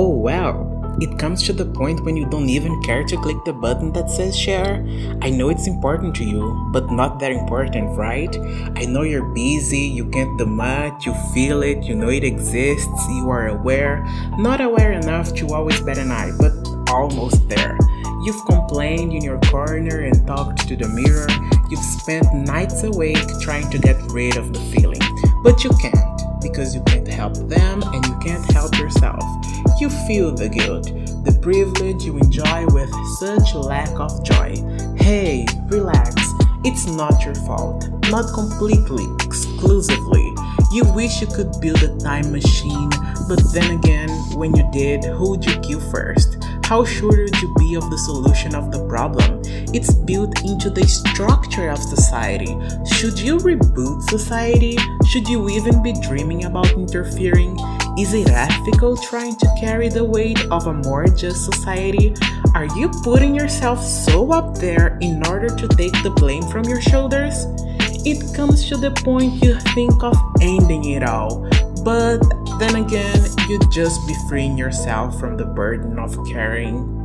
Oh wow, it comes to the point when you don't even care to click the button that says share. I know it's important to you, but not that important, right? I know you're busy, you can't do much, you feel it, you know it exists, you are aware. Not aware enough to always bat an eye, but almost there. You've complained in your corner and talked to the mirror. You've spent nights awake trying to get rid of the feeling, but you can't because you can't help them and you can't help yourself. You feel the guilt, the privilege you enjoy with such lack of joy. Hey, relax. It's not your fault. Not completely, exclusively. You wish you could build a time machine, but then again, when you did, who would you kill first? How sure would you be of the solution of the problem? It's built into the structure of society. Should you reboot society? Should you even be dreaming about interfering? Is it ethical trying to carry the weight of a more just society? Are you putting yourself so up there in order to take the blame from your shoulders? It comes to the point you think of ending it all. But then again, you'd just be freeing yourself from the burden of carrying